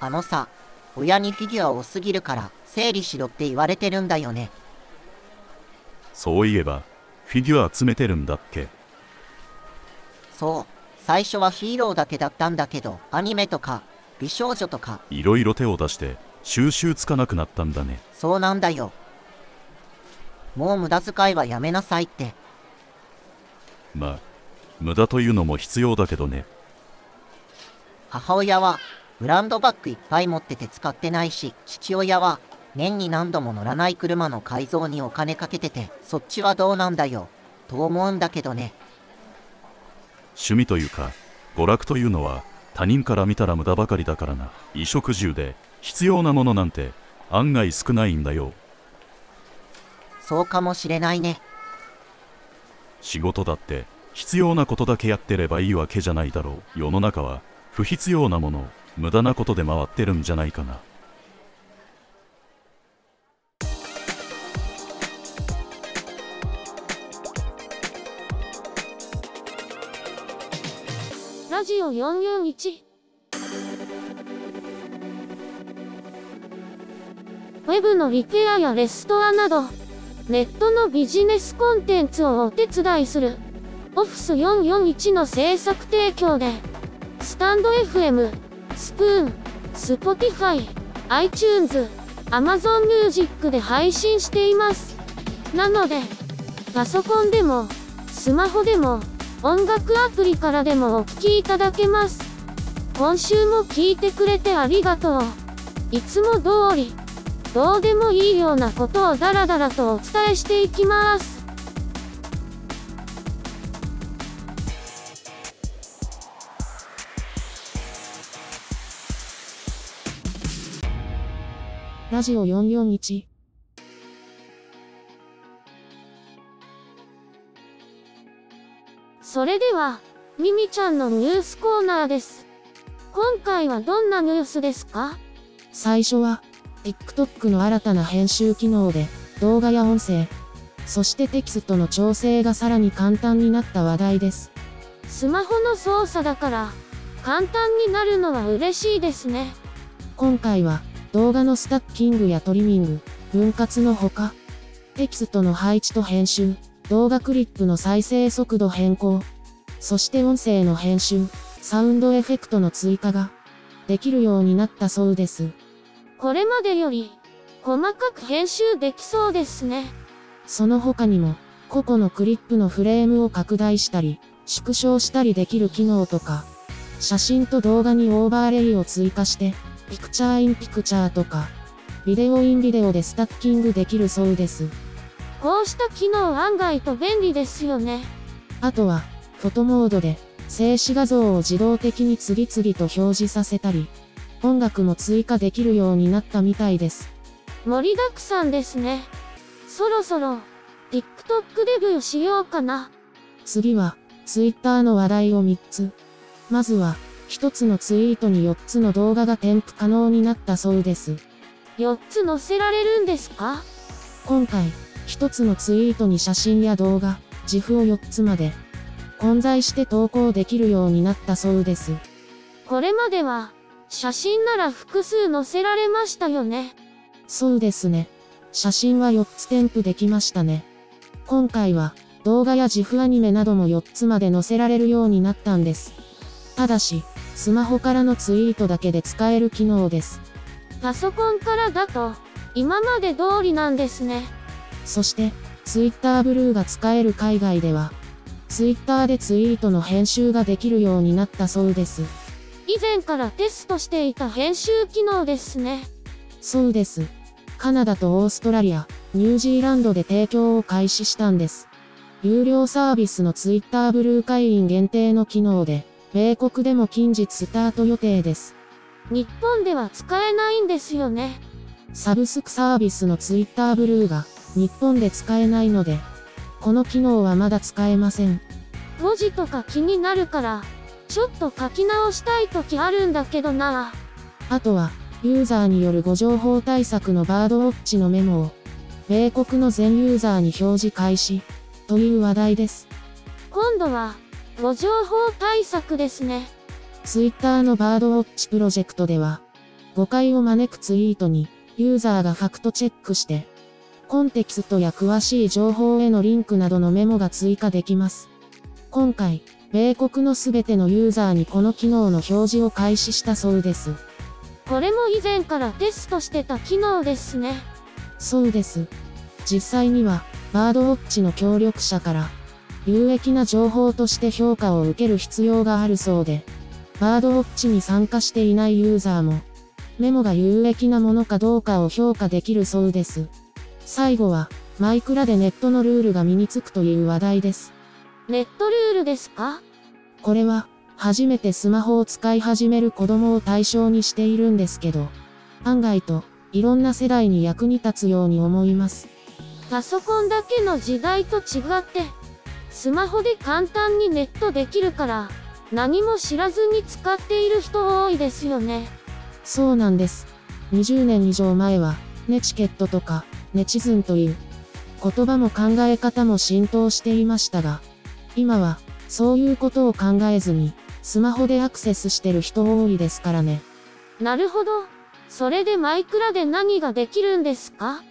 あのさ、親にフィギュア多すぎるから整理しろって言われてるんだよね。そういえば、フィギュア集めてるんだっけ？そう、最初はヒーローだけだったんだけど、アニメとか、美少女とか、いろいろ手を出して、収集つかなくなったんだね。そうなんだよ。もう無駄遣いはやめなさいって。まあ、無駄というのも必要だけどね。母親はブランドバッグいっぱい持ってて使ってないし、父親は年に何度も乗らない車の改造にお金かけてて、そっちはどうなんだよ。と思うんだけどね。趣味というか、娯楽というのは、他人から見たら無駄ばかりだからな。衣食住で、必要なものなんて、案外少ないんだよ。そうかもしれないね。仕事だって、必要なことだけやってればいいわけじゃないだろう。世の中は、不必要なもの、無駄なことで回ってるんじゃないかな。ラジオ441ウェブのリペアやレストアなど、ネットのビジネスコンテンツをお手伝いする、オフィス441の制作提供で、 stand.fm、Spoon、Spotify、iTunes、Amazon Music で配信しています。なので、パソコンでも、スマホでも、音楽アプリからでもお聴きいただけます。今週も聞いてくれてありがとう。いつも通り、どうでもいいようなことをダラダラとお伝えしていきます。ラジオ441それでは、ミミちゃんのニュースコーナーです。今回はどんなニュースですか？最初は、TikTok の新たな編集機能で、動画や音声、そしてテキストの調整がさらに簡単になった話題です。スマホの操作だから、簡単になるのは嬉しいですね。今回は、動画のスタッキングやトリミング、分割のほか、テキストの配置と編集、動画クリップの再生速度変更、そして音声の編集、サウンドエフェクトの追加ができるようになったそうです。これまでより細かく編集できそうですね。その他にも、個々のクリップのフレームを拡大したり、縮小したりできる機能とか、写真と動画にオーバーレイを追加して、ピクチャーインピクチャーとか、ビデオインビデオでスタッキングできるそうです。こうした機能案外と便利ですよね。あとは、フォトモードで、静止画像を自動的に次々と表示させたり、音楽も追加できるようになったみたいです。盛りだくさんですね。そろそろ、TikTok デビューしようかな。次は、Twitter の話題を3つ。まずは、1つのツイートに4つの動画が添付可能になったそうです。4つ載せられるんですか？今回、1つのツイートに写真や動画、自負を4つまで、混在して投稿できるようになったそうです。これまでは、写真なら複数載せられましたよね。そうですね。写真は4つ添付できましたね。今回は、動画や自負アニメなども4つまで載せられるようになったんです。ただし、スマホからのツイートだけで使える機能です。パソコンからだと、今まで通りなんですね。そして、Twitter ブルーが使える海外では、Twitter でツイートの編集ができるようになったそうです。以前からテストしていた編集機能ですね。そうです。カナダとオーストラリア、ニュージーランドで提供を開始したんです。有料サービスの Twitter ブルー会員限定の機能で、米国でも近日スタート予定です。日本では使えないんですよね。サブスクサービスの Twitter ブルーが日本で使えないので、この機能はまだ使えません。文字とか気になるから、ちょっと書き直したい時あるんだけどなあとは、ユーザーによる誤情報対策のバードウォッチのメモを、米国の全ユーザーに表示開始、という話題です。今度は、ご情報対策ですね。Twitter のバードウォッチプロジェクトでは、誤解を招くツイートに、ユーザーがファクトチェックして、コンテキストや詳しい情報へのリンクなどのメモが追加できます。今回、米国のすべてのユーザーにこの機能の表示を開始したそうです。これも以前からテストしてた機能ですね。そうです。実際には、バードウォッチの協力者から、有益な情報として評価を受ける必要があるそうで、バードウォッチに参加していないユーザーも、メモが有益なものかどうかを評価できるそうです。最後は、マイクラでネットのルールが身につくという話題です。ネットルールですか？これは、初めてスマホを使い始める子供を対象にしているんですけど、案外と、いろんな世代に役に立つように思います。パソコンだけの時代と違って、スマホで簡単にネットできるから、何も知らずに使っている人多いですよね。そうなんです。20年以上前は、ネチケットとか、ネチズンという、言葉も考え方も浸透していましたが、今は、そういうことを考えずに、スマホでアクセスしてる人多いですからね。なるほど。それでマイクラで何ができるんですか？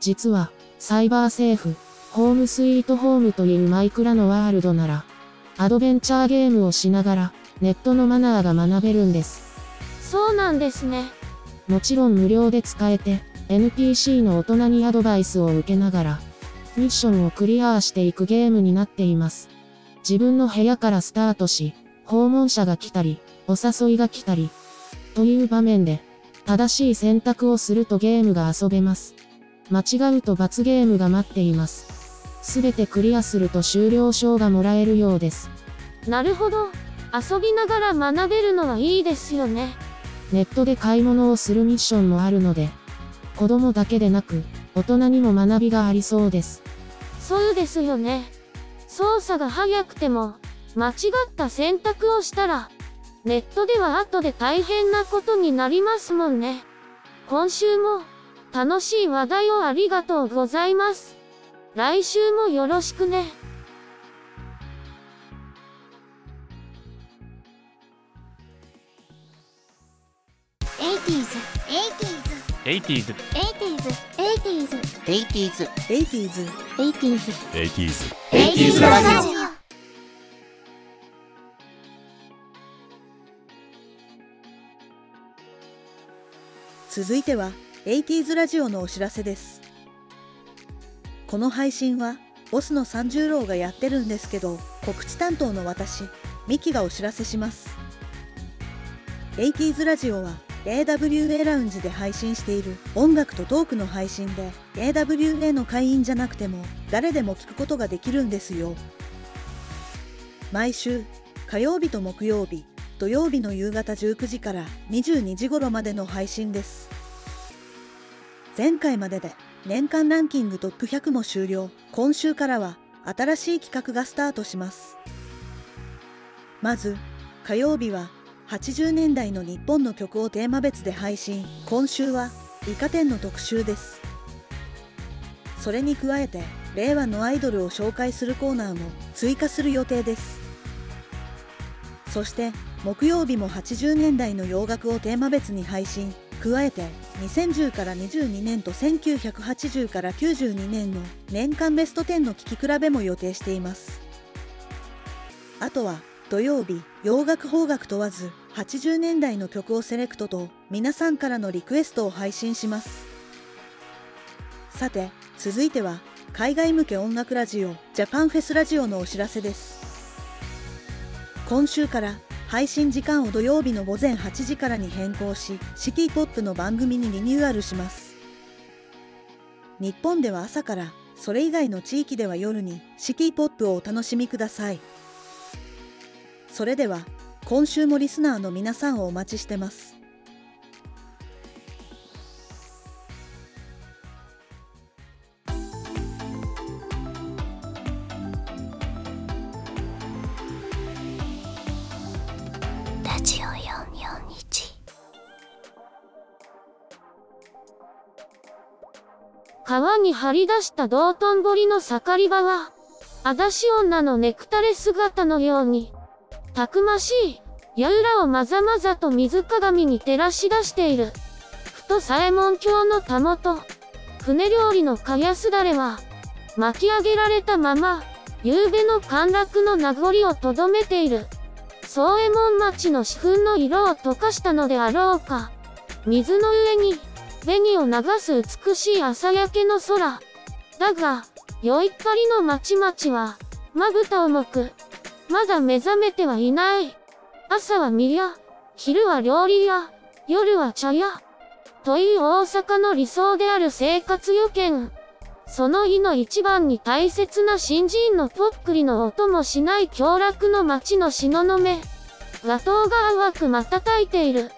実は、サイバーセーフ、ホームスイートホームというマイクラのワールドなら、アドベンチャーゲームをしながら、ネットのマナーが学べるんです。そうなんですね。もちろん無料で使えて、NPC の大人にアドバイスを受けながら、ミッションをクリアしていくゲームになっています。自分の部屋からスタートし、訪問者が来たり、お誘いが来たり、という場面で、正しい選択をするとゲームが遊べます。間違うと罰ゲームが待っています。すべてクリアすると終了証がもらえるようです。なるほど。遊びながら学べるのはいいですよね。ネットで買い物をするミッションもあるので、子供だけでなく、大人にも学びがありそうです。そうですよね。操作が速くても、間違った選択をしたら、ネットでは後で大変なことになりますもんね。今週も、楽しい話題をありがとうございます。来週もよろしくね。続いては、エイティーズラジオのお知らせです。この配信はボスの三十郎がやってるんですけど告知担当の私ミキがお知らせします。エイティーズラジオは AWA ラウンジで配信している音楽とトークの配信で AWA の会員じゃなくても誰でも聞くことができるんですよ。毎週火曜日と木曜日土曜日の夕方19時から22時頃までの配信です。前回までで年間ランキングトップ100も終了。今週からは新しい企画がスタートします。まず、火曜日は80年代の日本の曲をテーマ別で配信。今週はイカ天の特集です。それに加えて、令和のアイドルを紹介するコーナーも追加する予定です。そして、木曜日も80年代の洋楽をテーマ別に配信。加えて2010から22年と1980から92年の年間ベスト10の聴き比べも予定しています。あとは土曜日洋楽邦楽問わず80年代の曲をセレクトと皆さんからのリクエストを配信します。さて続いては海外向け音楽ラジオジャパンフェスラジオのお知らせです。今週から配信時間を土曜日の午前8時からに変更し、シティポップの番組にリニューアルします。日本では朝から、それ以外の地域では夜にシティポップをお楽しみください。それでは、今週もリスナーの皆さんをお待ちしてます。川に張り出した道頓堀の盛り場は、裸足女のネクタレ姿のように、たくましい、矢裏をまざまざと水鏡に照らし出している。ふと左衛門橋のたもと、船料理のかやすだれは、巻き上げられたまま、夕べの陥落の名残をとどめている。宗右衛門町の四粉の色を溶かしたのであろうか。水の上に、紅を流す美しい朝焼けの空。だが、酔いっぱりの町々は、まぶた重く、まだ目覚めてはいない。朝は宮、昼は料理屋、夜は茶屋。という大阪の理想である生活予見。その日の一番に大切な新人のぽっくりの音もしない凶楽の町の東雲。画頭が淡く瞬いている。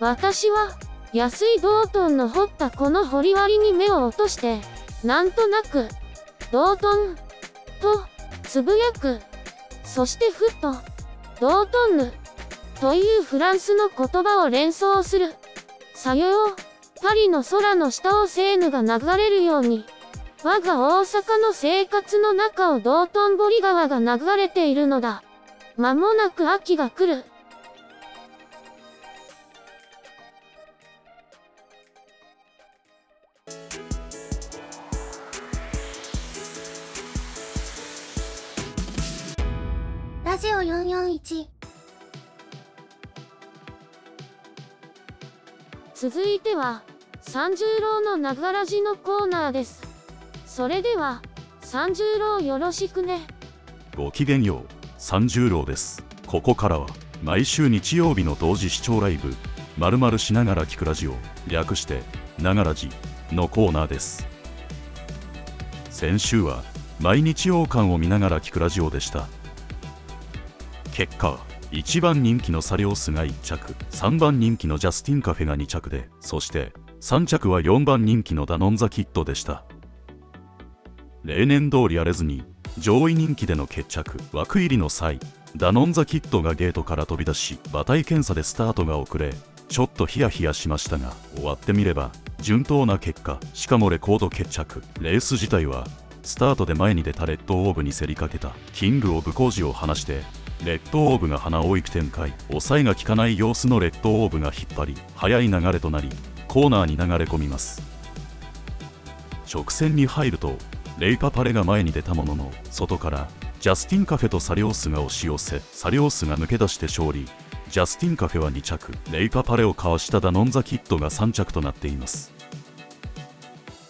私は、安い道頓の掘ったこの掘り割りに目を落として、なんとなく、道頓、と、つぶやく。そしてふっと、道頓ヌ、というフランスの言葉を連想する。さよう、パリの空の下をセーヌが流れるように、我が大阪の生活の中を道頓堀川が流れているのだ。間もなく秋が来る。1続いては三十郎のながらじのコーナーです。それでは三十郎よろしくね。ごきげんよう三十郎です。ここからは毎週日曜日の同時視聴ライブ「まるしながら聞くラジオ」略して「ながらじ」のコーナーです。先週は毎日王冠を見ながら聞くラジオでした。結果1番人気のサリオスが1着3番人気のジャスティンカフェが2着でそして3着は4番人気のダノンザキットでした。例年通り荒れずに上位人気での決着枠入りの際ダノンザキットがゲートから飛び出し馬体検査でスタートが遅れちょっとヒヤヒヤしましたが終わってみれば順当な結果しかもレコード決着レース自体はスタートで前に出たレッドオーブに競りかけたキングオブ工事を離してレッドオーブが鼻をいく展開。抑えが効かない様子のレッドオーブが引っ張り速い流れとなりコーナーに流れ込みます。直線に入るとレイパパレが前に出たものの外からジャスティンカフェとサリオスが押し寄せサリオスが抜け出して勝利。ジャスティンカフェは2着。レイパパレをかわしたダノンザキットが3着となっています。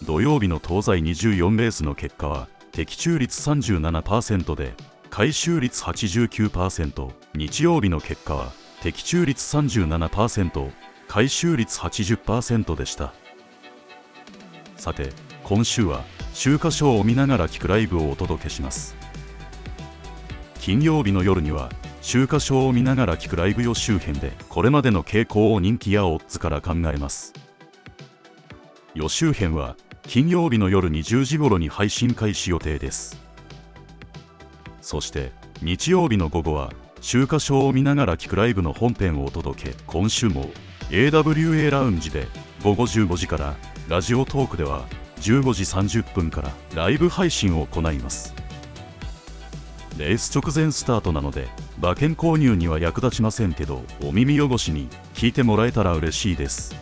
土曜日の東西24レースの結果は的中率37%で回収率89%日曜日の結果は的中率37%回収率80%でした。さて今週は週刊賞を見ながら聞くライブをお届けします。金曜日の夜には週刊賞を見ながら聞くライブ予習編でこれまでの傾向を人気やオッズから考えます。予習編は金曜日の夜20時頃に配信開始予定です。そして日曜日の午後は週刊賞を見ながら聞くライブの本編をお届け今週も AWA ラウンジで午後15時からラジオトークでは15時30分からライブ配信を行います。レース直前スタートなので馬券購入には役立ちませんけどお耳汚しに聞いてもらえたら嬉しいです。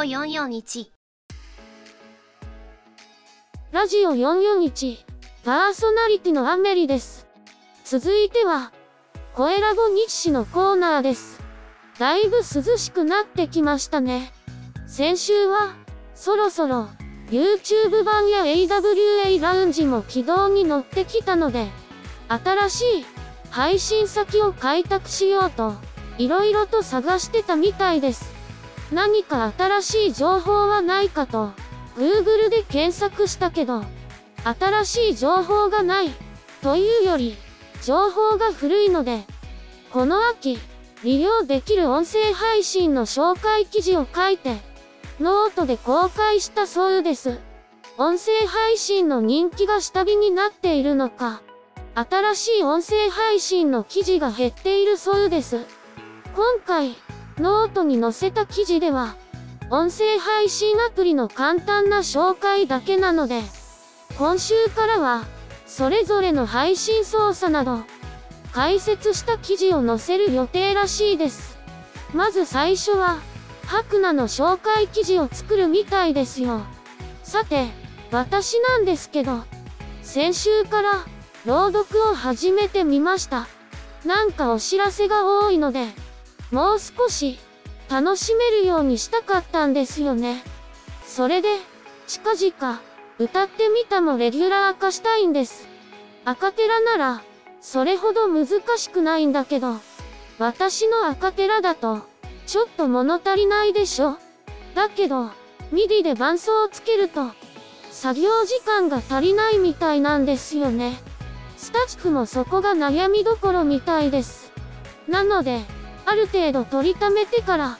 オ441ラジオ441パーソナリティのアメリです。続いては、声ラボ日誌のコーナーです。だいぶ涼しくなってきましたね。先週は、そろそろ、YouTube 版や AWA ラウンジも軌道に乗ってきたので、新しい配信先を開拓しようと、いろいろと探してたみたいです。何か新しい情報はないかと、Google で検索したけど、新しい情報がない、というより、情報が古いので、この秋、利用できる音声配信の紹介記事を書いて、ノートで公開したそうです。音声配信の人気が下火になっているのか、新しい音声配信の記事が減っているそうです。今回、ノートに載せた記事では、音声配信アプリの簡単な紹介だけなので、今週からは、それぞれの配信操作など、解説した記事を載せる予定らしいです。まず最初は、ハクナの紹介記事を作るみたいですよ。さて、私なんですけど、先週から、朗読を始めてみました。なんかお知らせが多いので、もう少し楽しめるようにしたかったんですよね。それで、近々、歌ってみたもレギュラー化したいんです。アカペラなら、それほど難しくないんだけど、私のアカペラだと、ちょっと物足りないでしょ？だけど、 MIDI で伴奏をつけると、作業時間が足りないみたいなんですよね。スタチクもそこが悩みどころみたいです。なので、ある程度取りためてから、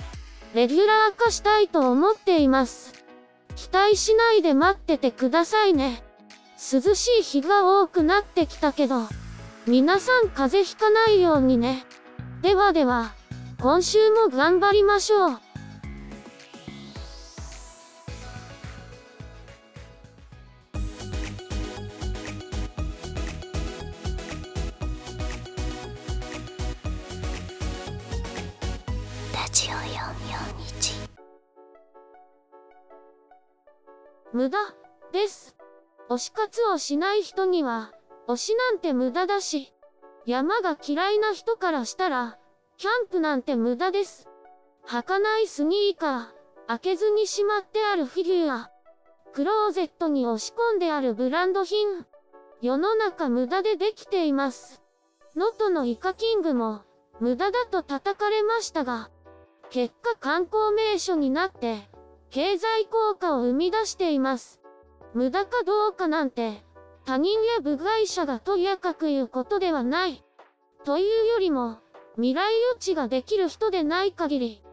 レギュラー化したいと思っています。期待しないで待っててくださいね。涼しい日が多くなってきたけど、皆さん風邪ひかないようにね。ではでは、今週も頑張りましょう。無駄です。推し活をしない人には、推しなんて無駄だし、山が嫌いな人からしたら、キャンプなんて無駄です。履かないスニーカー、開けずにしまってあるフィギュア、クローゼットに押し込んであるブランド品、世の中無駄でできています。能登のイカキングも、無駄だと叩かれましたが、結果観光名所になって、経済効果を生み出しています。無駄かどうかなんて、他人や部外者がとやかく言うことではない。というよりも、未来予知ができる人でない限り、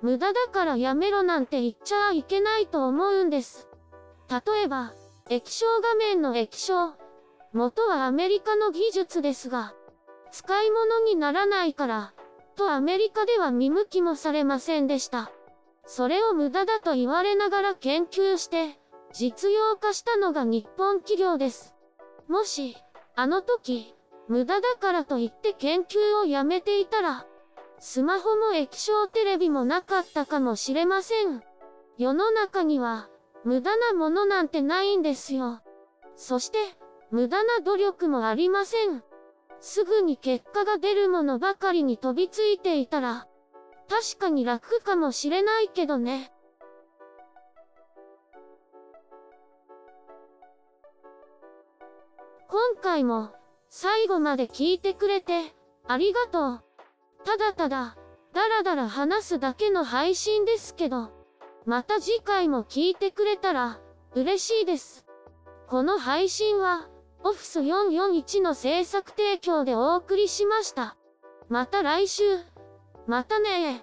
無駄だからやめろなんて言っちゃいけないと思うんです。例えば、液晶画面の液晶。元はアメリカの技術ですが、使い物にならないから、とアメリカでは見向きもされませんでした。それを無駄だと言われながら研究して、実用化したのが日本企業です。もし、あの時、無駄だからと言って研究をやめていたら、スマホも液晶テレビもなかったかもしれません。世の中には、無駄なものなんてないんですよ。そして、無駄な努力もありません。すぐに結果が出るものばかりに飛びついていたら、確かに楽かもしれないけどね。今回も最後まで聞いてくれてありがとう。ただただだらだら話すだけの配信ですけど、また次回も聞いてくれたら嬉しいです。この配信はオフィス441の制作提供でお送りしました。また来週。またね